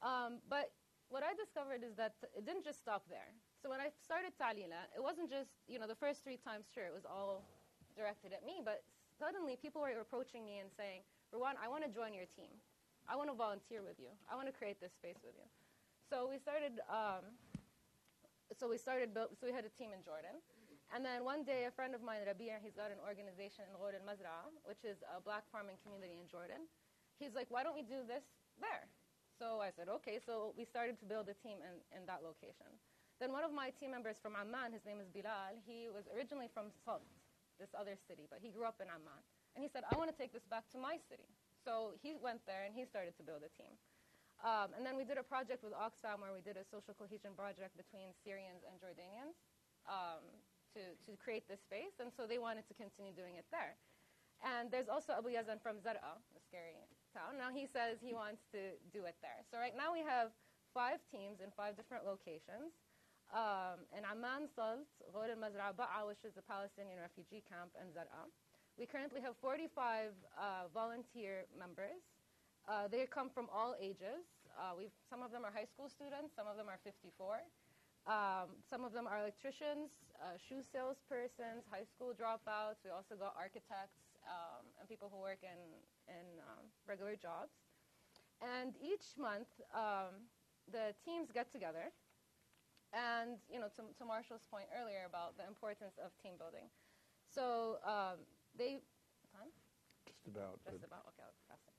Um, but what I discovered is that it didn't just stop there. So when I started Ta3leelah, it wasn't just, you know, the first three times, sure, it was all directed at me, but suddenly people were approaching me and saying, Rawan, I want to join your team. I want to volunteer with you. I want to create this space with you. So we started, um, so we started, so we had a team in Jordan. And then one day, a friend of mine, Rabia, he's got an organization in Ghor al Mazra, which is a black farming community in Jordan. He's like, why don't we do this there? So I said, okay. So we started to build a team in, in that location. Then one of my team members from Amman, his name is Bilal, he was originally from Salt, this other city, but he grew up in Amman. And he said, I want to take this back to my city. So he went there and he started to build a team. Um, and then we did a project with Oxfam where we did a social cohesion project between Syrians and Jordanians um, to, to create this space. And so they wanted to continue doing it there. And there's also Abu Yazan from Zarqa, a scary town. Now he says he wants to do it there. So right now we have five teams in five different locations um, in Amman, Salt, Ghor al-Mazra, Ba'a, which is a Palestinian refugee camp, and Zarqa. We currently have 45 uh, volunteer members. Uh, they come from all ages. Uh, some of them are high school students, some of them are 54. Um, some of them are electricians, uh, shoe salespersons, high school dropouts. We also got architects um, and people who work in, in um, regular jobs. And each month, um, the teams get together and you know, to, to, Marshall's point earlier about the importance of team building. So um, they, time? Just about. Just about. Okay, I'll pass it.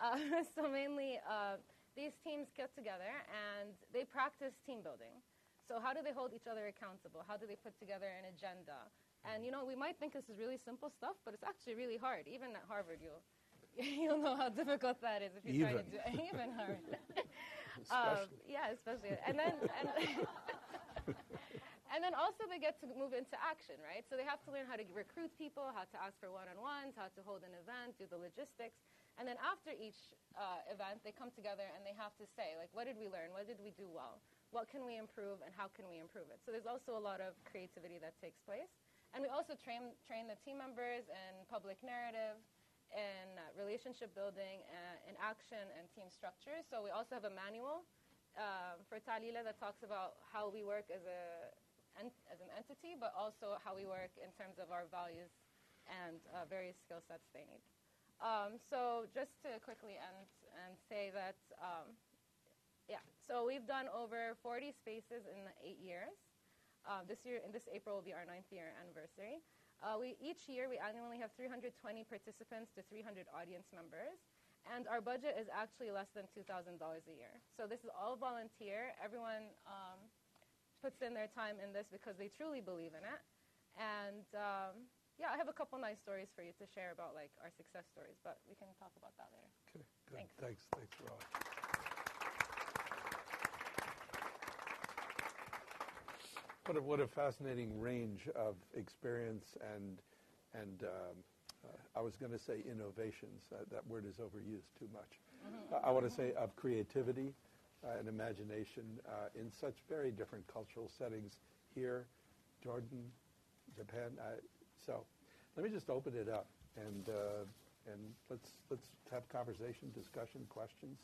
Uh, [laughs] so mainly, uh, these teams get together and they practice team building. So how do they hold each other accountable? How do they put together an agenda? And you know, we might think this is really simple stuff, but it's actually really hard. Even at Harvard, you'll [laughs] you'll know how difficult that is if you try to do it. [laughs] Even Harvard. Um, yeah, especially. And then and, and then also they get to move into action, right? So they have to learn how to recruit people, how to ask for one-on-ones, how to hold an event, do the logistics. And then after each uh, event, they come together and they have to say, like, what did we learn? What did we do well? What can we improve and how can we improve it? So there's also a lot of creativity that takes place. And we also train, train the team members in public narrative, in uh, relationship building, uh, in action, and team structure. So we also have a manual uh, for Ta3leelah that talks about how we work as, a, as an entity, but also how we work in terms of our values and uh, various skill sets they need. Um, so just to quickly end and say that um, Yeah, so we've done over 40 spaces in eight years. Uh, this year, in this April, will be our ninth year anniversary. Uh, we, each year, we annually have 320 participants to 300 audience members. And our budget is actually less than $2,000 a year. So this is all volunteer. Everyone um, puts in their time in this because they truly believe in it. And um, yeah, I have a couple nice stories for you to share about like our success stories, but we can talk about that later. Okay, good. Thanks. Thanks, thanks, Raleigh. What a, what a fascinating range of experience and, and um, uh, I was going to say innovations. Uh, that word is overused too much. Uh, I want to say of creativity uh, and imagination uh, in such very different cultural settings here, Jordan, Japan. Uh, so let me just open it up and, uh, and let's, let's have conversation, discussion, questions.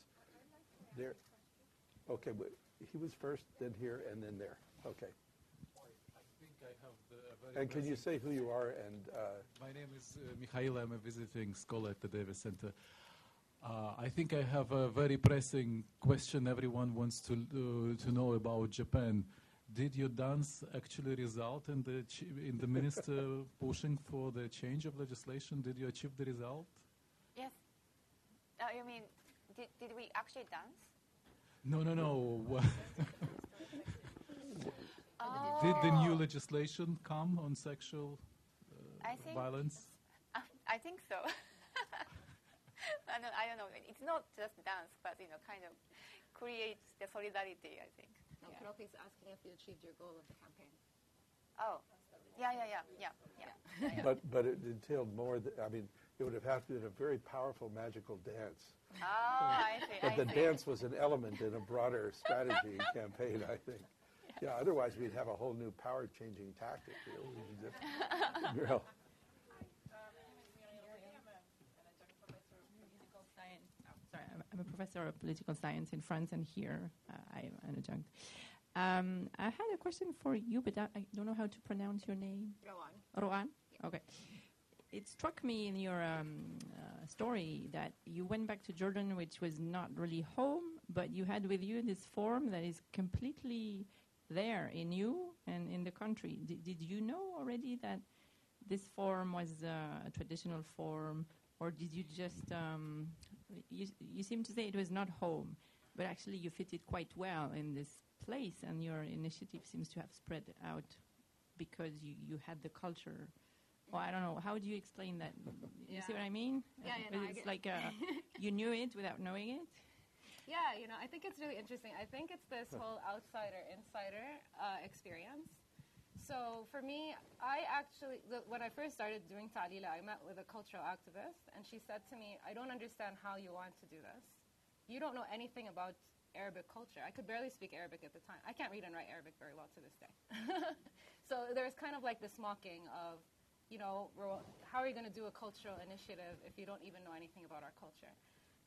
There. Okay, he was first, then here, and then there. Okay. I think I have the very And can you say who you are and uh, My name is uh, Mikhail. I'm a visiting scholar at the Davis Center. Uh, I think I have a very pressing question everyone wants to uh, to know about Japan. Did your dance actually result in the ch- in the minister [laughs] pushing for the change of legislation? Did you achieve the result? Yes. Uh, you mean, did, did we actually dance? No, no, no. [laughs] [laughs] Did the new legislation come on sexual uh, I think- violence? Uh, I think so. [laughs] I, don't, I don't know. It's not just dance, but you know, kind of creates the solidarity. I think. Now, Kuroki is asking if you achieved your goal of the campaign. Oh, yeah, yeah, yeah, yeah, yeah. yeah, yeah. but but it entailed more. Th- I mean, it would have had to be a very powerful magical dance. Oh, I see. But I the see. dance was an element in a broader strategy campaign, I think. Yeah. Otherwise, we'd have a whole new power-changing tactic. [laughs] You know, just drill. Science. Sorry, I'm, I'm a professor of political science in France, and here uh, I am an adjunct. Um, I had a question for you, but I, I don't know how to pronounce your name. Rawan. Rawan? Okay. It struck me in your um, uh, story that you went back to Jordan, which was not really home, but you had with you this form that is completely there in you and in the country. Did, did you know already that this form was uh, a traditional form, or did you just, um, you, you seem to say it was not home, but actually you fitted quite well in this place, and your initiative seems to have spread out because you, you had the culture. Well, I don't know. How do you explain that? You see what I mean? Yeah, yeah, no, it's like [laughs] uh, you knew it without knowing it. Yeah, you know, I think it's really interesting. I think it's this whole [laughs] outsider insider uh, experience. So for me, I actually, the, when I first started doing Ta3leelah, I met with a cultural activist, and she said to me, I don't understand how you want to do this. You don't know anything about Arabic culture. I could barely speak Arabic at the time. I can't read and write Arabic very well to this day. [laughs] so there's kind of like this mocking of, you know, how are you going to do a cultural initiative if you don't even know anything about our culture?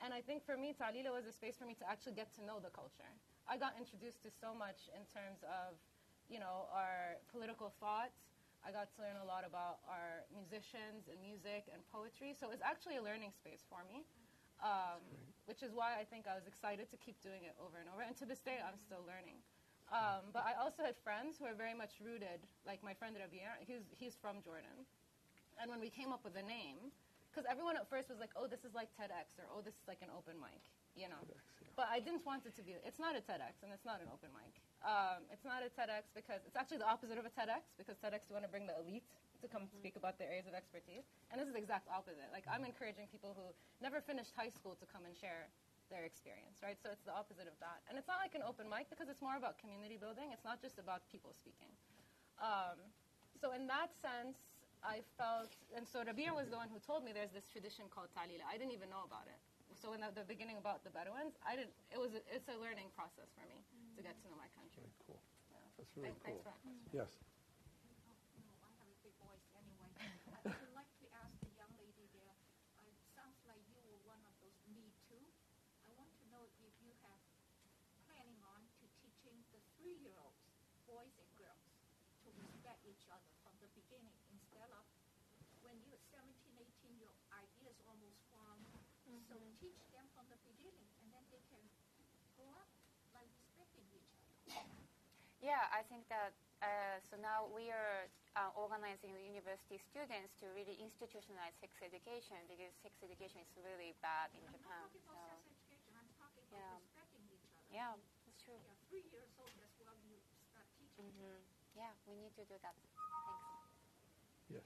And I think for me, Ta3leelah was a space for me to actually get to know the culture. I got introduced to so much in terms of, you know, our political thoughts. I got to learn a lot about our musicians and music and poetry. So it was actually a learning space for me, um, which is why I think I was excited to keep doing it over and over. And to this day, I'm still learning. Um, but I also had friends who are very much rooted, like my friend Rabia, he's, he's from Jordan. And when we came up with the name, because everyone at first was like, oh, this is like TEDx, or oh, this is like an open mic, you know. But I didn't want it to be, it's not a TEDx, and it's not an open mic. Um, it's not a TEDx because it's actually the opposite of a TEDx, because TEDx, you want to bring the elite to come speak about their areas of expertise. And this is the exact opposite. Like, I'm encouraging people who never finished high school to come and share their experience, right? So it's the opposite of that. And it's not like an open mic because it's more about community building. It's not just about people speaking. Um, so in that sense, I felt, and so Rabia was the one who told me there's this tradition called Talila. I didn't even know about it. So in the, the beginning about the Bedouins, I didn't. It was a, it's a learning process for me to get to know my country. Very cool. That's really Thanks- cool. thanks for that. Yes. I would like to ask the young lady there, uh, it sounds like you were one of those Me Too. I want to know if you have planning on to teaching the three-year-olds, boys and girls, to respect each other from the beginning instead of when you're 17, 18, your ideas almost formed. So teach them from the beginning and then they can grow up Yeah, I think that uh, so now we are uh, organizing university students to really institutionalize sex education because sex education is really bad in I'm Japan. not talking So, about sex education. I'm talking about Yeah. respecting each other. yeah, that's true. Yeah, three years old. That's when you start teaching. hmm Yeah, we need to do that. Thanks. Yes.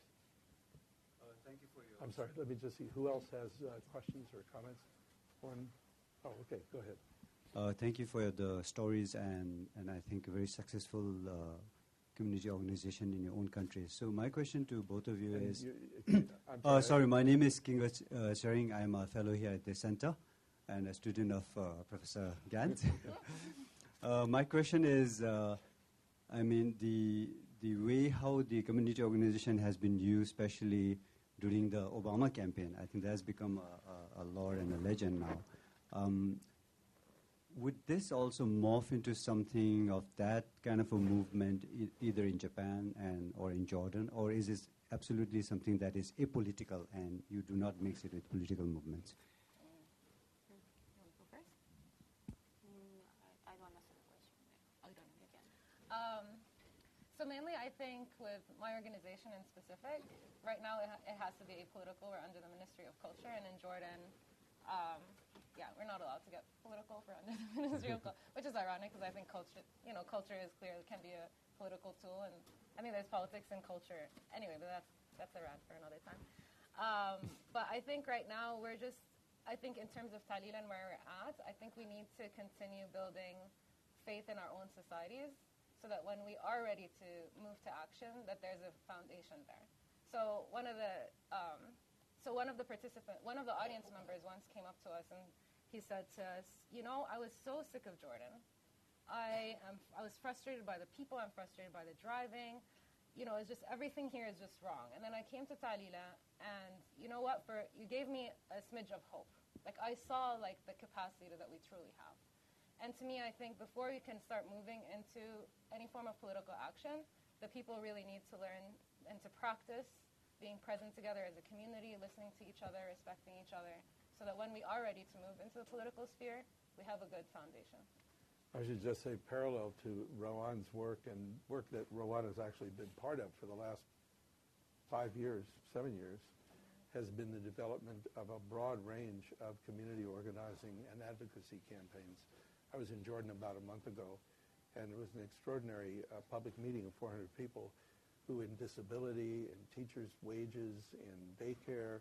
Uh, thank you for your. I'm sorry, let me just see, who else has uh, questions or comments? One, oh, okay, go ahead. Uh, thank you for the stories and, and I think a very successful uh, community organization in your own country. So my question to both of you And is, you- [clears throat] uh, sorry. sorry, my name is Kinga uh, Sharing. I'm a fellow here at the center and a student of uh, Professor Ganz. [laughs] [laughs] uh, my question is, uh, I mean, the the way how the community organization has been used, especially during the Obama campaign, I think that has become a, a, a law and a legend now. Um, would this also morph into something of that kind of a movement, either in Japan and or in Jordan, or is this absolutely something that is apolitical and you do not mix it with political movements? Um, so mainly, I think with my organization in specific, right now it, ha- it has to be apolitical. We're under the Ministry of Culture, and in Jordan, um, yeah, we're not allowed to get political. We're under the Ministry of Culture, which is ironic because I think culture, you know, culture is clear can be a political tool, and I think there's politics in culture anyway. But that's that's a rant for another time. Um, but I think right now we're just, I think in terms of Ta3leelah and where we're at, I think we need to continue building faith in our own societies so that when we are ready to move to action, that there's a foundation there. So one of the, um, so one of the participant, one of the audience members once came up to us and he said to us, you know, I was so sick of Jordan. I am, I was frustrated by the people. I'm frustrated by the driving. You know, it's just everything here is just wrong. And then I came to Ta3leelah, and you know what? For you gave me a smidge of hope. Like I saw like the capacity that we truly have. And to me, I think before we can start moving into any form of political action, the people really need to learn and to practice being present together as a community, listening to each other, respecting each other, so that when we are ready to move into the political sphere, we have a good foundation. I should just say parallel to Rawan's work and work that Rawan has actually been part of for the last five years, seven years, has been the development of a broad range of community organizing and advocacy campaigns. I was in Jordan about a month ago, and it was an extraordinary uh, public meeting of 400 people who in disability, in teachers' wages, in daycare,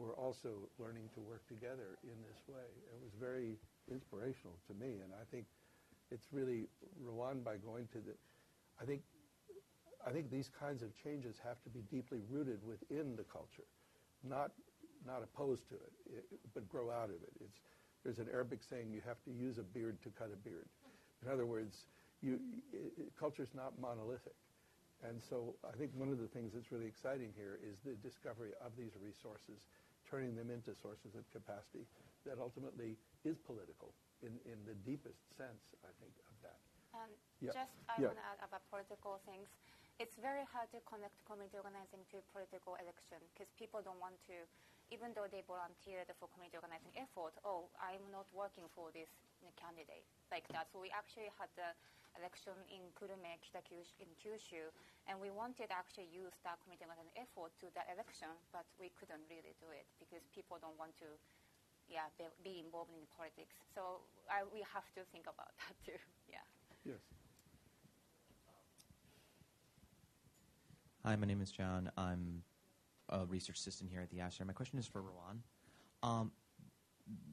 were also learning to work together in this way. It was very inspirational to me, and I think it's really Rwanda by going to the. I think, I think these kinds of changes have to be deeply rooted within the culture, not not opposed to it, it but grow out of it. It's there's an Arabic saying you have to use a beard to cut a beard. In other words, you, it, culture's not monolithic. And so I think one of the things that's really exciting here is the discovery of these resources, turning them into sources of capacity that ultimately is political in, in the deepest sense, I think, of that. Um, Yeah. Just I Yeah. want to add about political things. It's very hard to connect community organizing to political election because people don't want to, even though they volunteered for community organizing effort. Oh, I'm not working for this candidate like that. So we actually had the election in Kurume, Kitakyushu, in Kyushu, and we wanted to actually use that community organizing effort to that election, but we couldn't really do it because people don't want to yeah, be, be involved in politics. So I, we have to think about [laughs] that too. Yeah. Yes. Hi, my name is John. I'm a research assistant here at the Asher. My question is for Rawan. Um,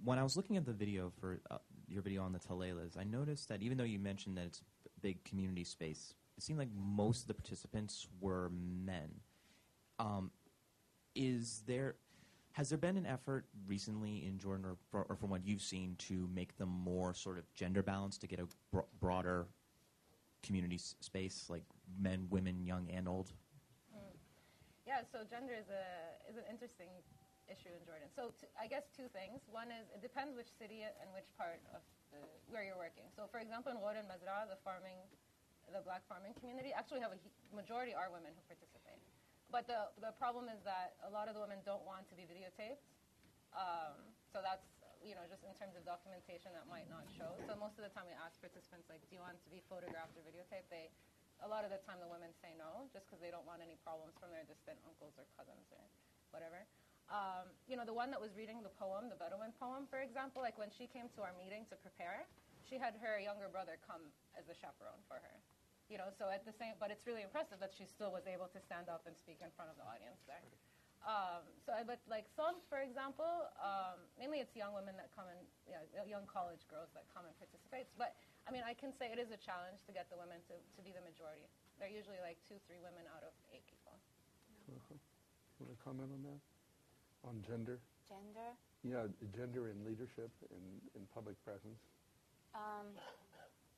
when I was looking at the video for uh, your video on the Ta3leelahs, I noticed that even though you mentioned that it's a big community space, it seemed like most of the participants were men. Um, is there has there been an effort recently in Jordan, or, or from what you've seen, to make them more sort of gender balanced to get a bro- broader community s- space, like men, women, young and old? Yeah, so gender is a is an interesting issue in Jordan. So t- I guess two things. One is it depends which city and which part of the, where you're working. So for example, in Ghor Mazra, the farming, the black farming community actually have a hu- majority are women who participate. But the the problem is that a lot of the women don't want to be videotaped. Um, so that's you know, just in terms of documentation that might not show. So most of the time we ask participants, like, do you want to be photographed or videotaped? They, a lot of the time the women say no, just because they don't want any problems from their distant uncles or cousins or whatever. Um, you know, the one that was reading the poem, the Bedouin poem, for example, like when she came to our meeting to prepare, she had her younger brother come as a chaperone for her. You know, so at the same, but it's really impressive that she still was able to stand up and speak in front of the audience there. Um, so, but like songs, for example, um, mainly it's young women that come and, you know, young college girls that come and participate. But I mean, I can say it is a challenge to get the women to, to be the majority. They're usually like two, three women out of eight people. Uh-huh. Want to comment on that? On gender? Gender? Yeah, gender in leadership in, in public presence. Um,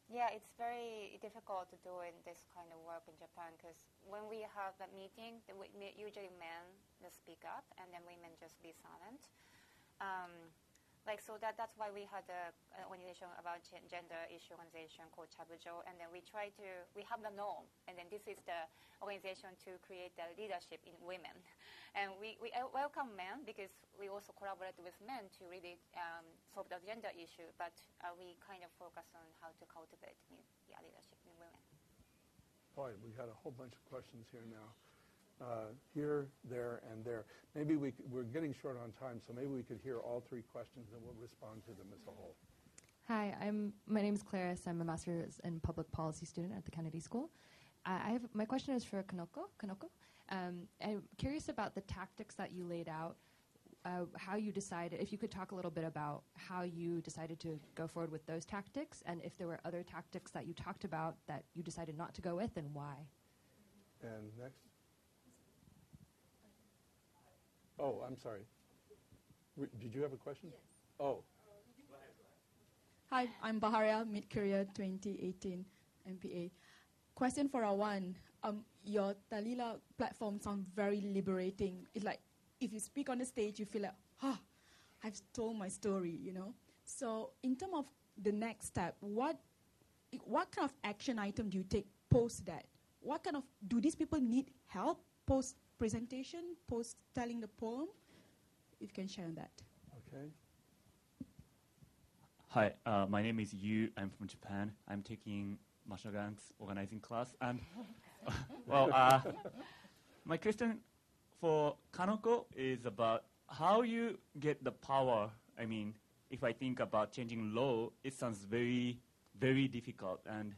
yeah, it's very difficult to do in this kind of work in Japan because when we have the meeting, usually men speak up and then women just be silent. Um, like so that that's why we had a, an organization about gender issue organization called Chabujo, and then we try to we have the norm, and then this is the organization to create the leadership in women, [laughs] and we, we welcome men because we also collaborate with men to really um, solve the gender issue, but uh, we kind of focus on how to cultivate yeah, leadership in women. Boy, we got a whole bunch of questions here now uh, here, there, and there. Maybe we, we're getting short on time, so maybe we could hear all three questions and we'll respond to them as a whole. Hi, I'm, my name is Clarice. I'm a master's in public policy student at the Kennedy School. I have, my question is for Kanoko. Kanoko. Um, I'm curious about the tactics that you laid out, uh, how you decided, if you could talk a little bit about how you decided to go forward with those tactics, and if there were other tactics that you talked about that you decided not to go with, and why. And next. Oh, I'm sorry. did you have a question? Yes. Oh. Hi, I'm Baharia, mid-career 2018 MPA. Question for Rawan. Um, your Ta3leelah platform sounds very liberating. It's like if you speak on the stage, you feel like, ah, I've told my story, you know? So in terms of the next step, what, what kind of action item do you take post that? What kind of, do these people need help post presentation, post telling the poem. If you can share on that. Okay. Hi, uh, my name is Yu. I'm from Japan. I'm taking Ganz's organizing class. And, [laughs] well, uh, my question for Kanoko is about how you get the power. I mean, if I think about changing law, it sounds very, very difficult. And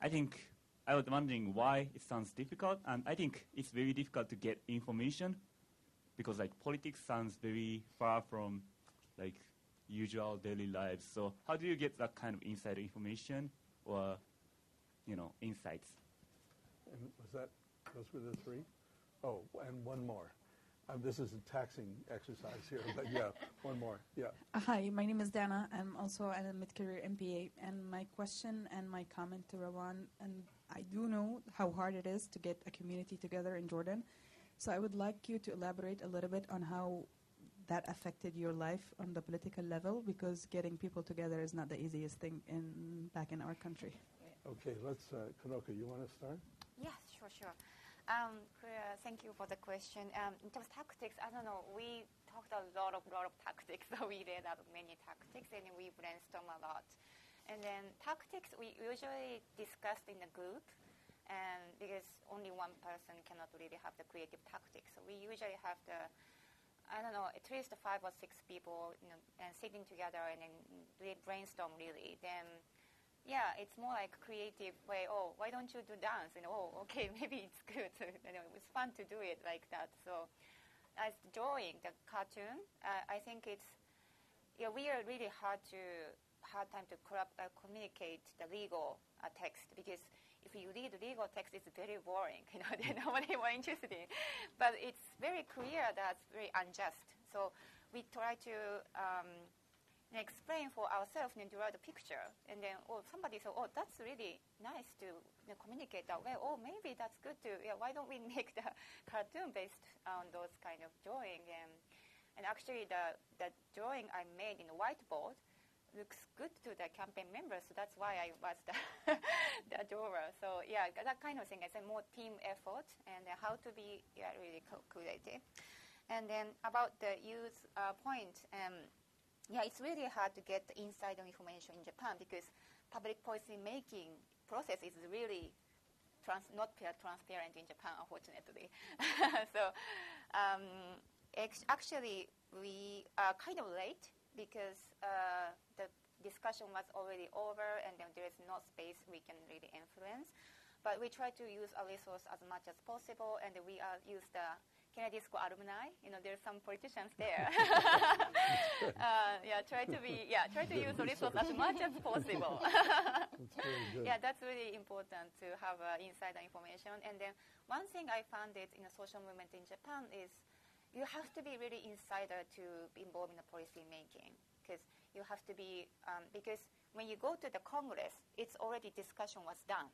I think I was wondering why it sounds difficult, and I think it's very difficult to get information because like politics sounds very far from like usual daily lives. So how do you get that kind of insider information or you know insights? And was that those were the three? Oh, and one more. Um, this is a taxing exercise here, but yeah, one more. Yeah. Uh, hi, my name is Dana. I'm also a mid-career MPA, and my question and my comment to Rawan, and I do know how hard it is to get a community together in Jordan. So I would like you to elaborate a little bit on how that affected your life on the political level, because getting people together is not the easiest thing in back in our country. Okay, let's. Uh, Kanoko, you want to start? Yes, sure, sure. Um, thank you for the question. Um, in terms of tactics, I don't know. We talked a lot of lot of tactics. [laughs] So we read out many tactics, and we brainstorm a lot. And then tactics we usually discussed in a group, and because only one person cannot really have the creative tactics, so we usually have the I don't know, at least five or six people, you know, and sitting together and then brainstorm really. Then yeah, it's more like creative way. Oh, why don't you do dance? And oh, okay, [laughs] maybe it's good. [laughs] you know, it was fun to do it like that. So, as drawing the cartoon, uh, I think it's yeah, we are really hard to hard time to uh, communicate the legal uh, text because if you read legal text, it's very boring. [laughs] You know, nobody more interested in. But it's very clear that's very unjust. So we try to. Um, explain for ourselves and draw the picture. And then, oh, somebody said, oh, that's really nice to you know, communicate that way. Oh, maybe that's good to, yeah, why don't we [laughs] make the cartoon based on those kind of drawing? And, and actually, the, the drawing I made in the whiteboard looks good to the campaign members, so that's why I was the, [laughs] the drawer. So yeah, that kind of thing. I a more team effort and how to be yeah, really creative. And then about the youth uh, point, um, yeah, it's really hard to get insider information in Japan because public policy making process is really trans- not transparent in Japan, unfortunately. [laughs] so um, actually, we are kind of late because uh, the discussion was already over and then there is no space we can really influence. But we try to use our resource as much as possible and we uh, use the Kennedy School alumni. You know, there's some politicians there. [laughs] uh, yeah, try to be yeah, try to use the resource as much as possible. [laughs] [laughs] that's yeah, that's really important to have uh, insider information. And then one thing I found it in a social movement in Japan is you have to be really insider to be involved in the policy making because you have to be um, because when you go to the Congress, it's already discussion was done.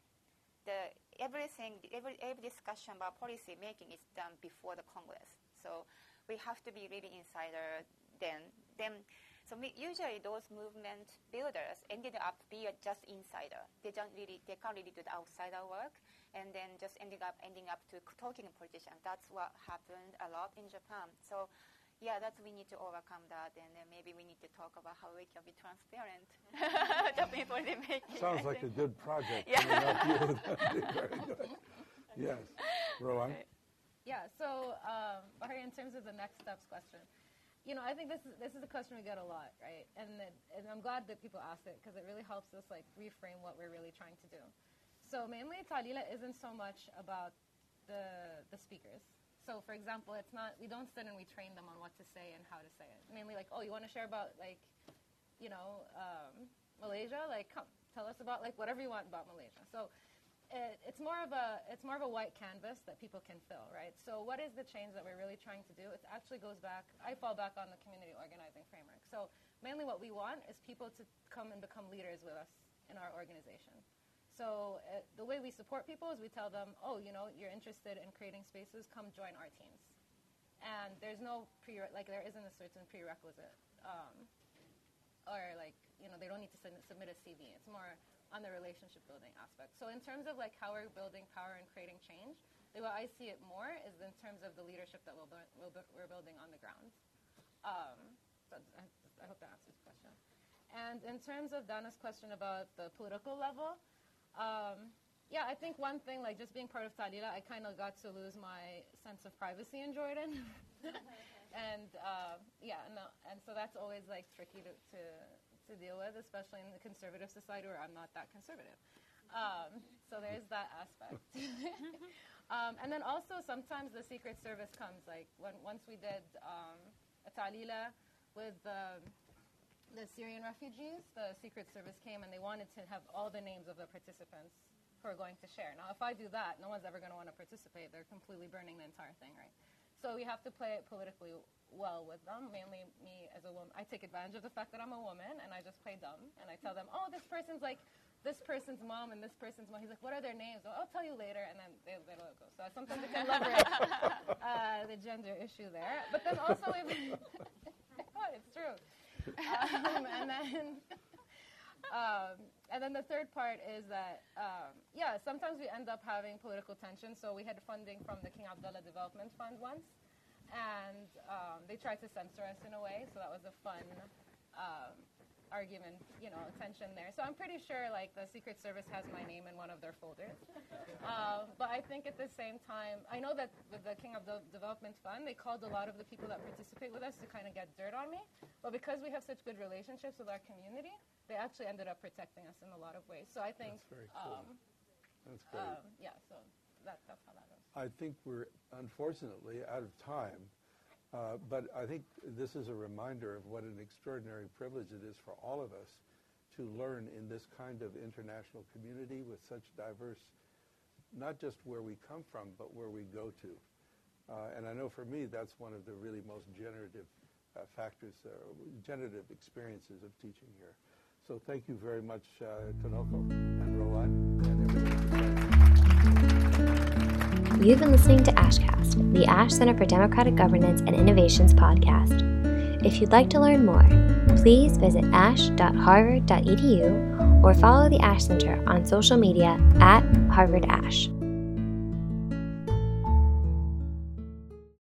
The everything, every, every discussion about policy making is done before the Congress. So we have to be really insider then. Then, so usually those movement builders ended up being just insider. They don't really, they can't really do the outsider work and then just ending up ending up to talking to politicians. That's what happened a lot in Japan. So yeah, that's we need to overcome that, and then maybe we need to talk about how we can be transparent. Japanese policy making. Sounds like a good project. Yeah. [laughs] Very good. Yes, Rawan. Yeah. So, um, in terms of the next steps question, you know, I think this is this is a question we get a lot, right? And and I'm glad that people ask it because it really helps us like reframe what we're really trying to do. So mainly Ta3leelah isn't so much about the the speakers. So for example, it's not we don't sit and we train them on what to say and how to say it. Mainly like, oh, you want to share about like, you know, um, Malaysia? Like, come tell us about like whatever you want about Malaysia. So it, it's more of a it's more of a white canvas that people can fill, right? So what is the change that we're really trying to do? It actually goes back. I fall back on the community organizing framework. So mainly what we want is people to come and become leaders with us in our organization. So uh, the way we support people is we tell them, oh, you know, you're interested in creating spaces, come join our teams. And there's no pre like there isn't a certain prerequisite, um, or like you know they don't need to submit a CV. It's more on the relationship building aspect. So in terms of like how we're building power and creating change, the way I see it more is in terms of the leadership that we're building on the ground. Um, I, hope that answers the question. And in terms of Dana's question about the political level, um, yeah, I think one thing, like just being part of Ta3leelah, I kind of got to lose my sense of privacy in Jordan. [laughs] and uh, yeah, no, and so that's always like tricky to, to, to, deal with, especially in the conservative society where I'm not that conservative. Um, so there's that aspect. [laughs] um, and then also sometimes the Secret Service comes, like when once we did um, a Ta3leelah with the the Syrian refugees, the Secret Service came and they wanted to have all the names of the participants who are going to share. Now, if I do that, no one's ever going to want to participate. They're completely burning the entire thing, right? So we have to play it politically well with them. Mainly me as a woman, I take advantage of the fact that I'm a woman and I just play dumb and I tell them, oh, this person's like this person's mom and this person's mom. He's like, what are their names? Well, I'll tell you later, and then they, they it go. So sometimes we can leverage uh, the gender issue there. But then also, [laughs] oh, it's true um, and then. Um, and then the third part is that, um, yeah, sometimes we end up having political tension. So we had funding from the King Abdullah Development Fund once, and um, they tried to censor us in a way. So that was a fun um, argument, you know, tension there. So I'm pretty sure like the Secret Service has my name in one of their folders. Uh, [laughs] but I think at the same time, I know that with the King Abdullah Development Fund, they called a lot of the people that participate with us to kind of get dirt on me. But because we have such good relationships with our community, they actually ended up protecting us in a lot of ways. So I think that's very cool. Um, that's great. Um, yeah. So that, that's how that goes. I think we're unfortunately out of time. Uh, but I think this is a reminder of what an extraordinary privilege it is for all of us to learn in this kind of international community with such diverse, not just where we come from, but where we go to. Uh, and I know for me, that's one of the really most generative uh, factors, uh, generative experiences of teaching here. So thank you very much, uh, Kanoko and Rawan and. You've been listening to ASHcast, the ASH Center for Democratic Governance and Innovations podcast. If you'd like to learn more, please visit ash.harvard.edu or follow the ASH Center on social media at Harvard ASH.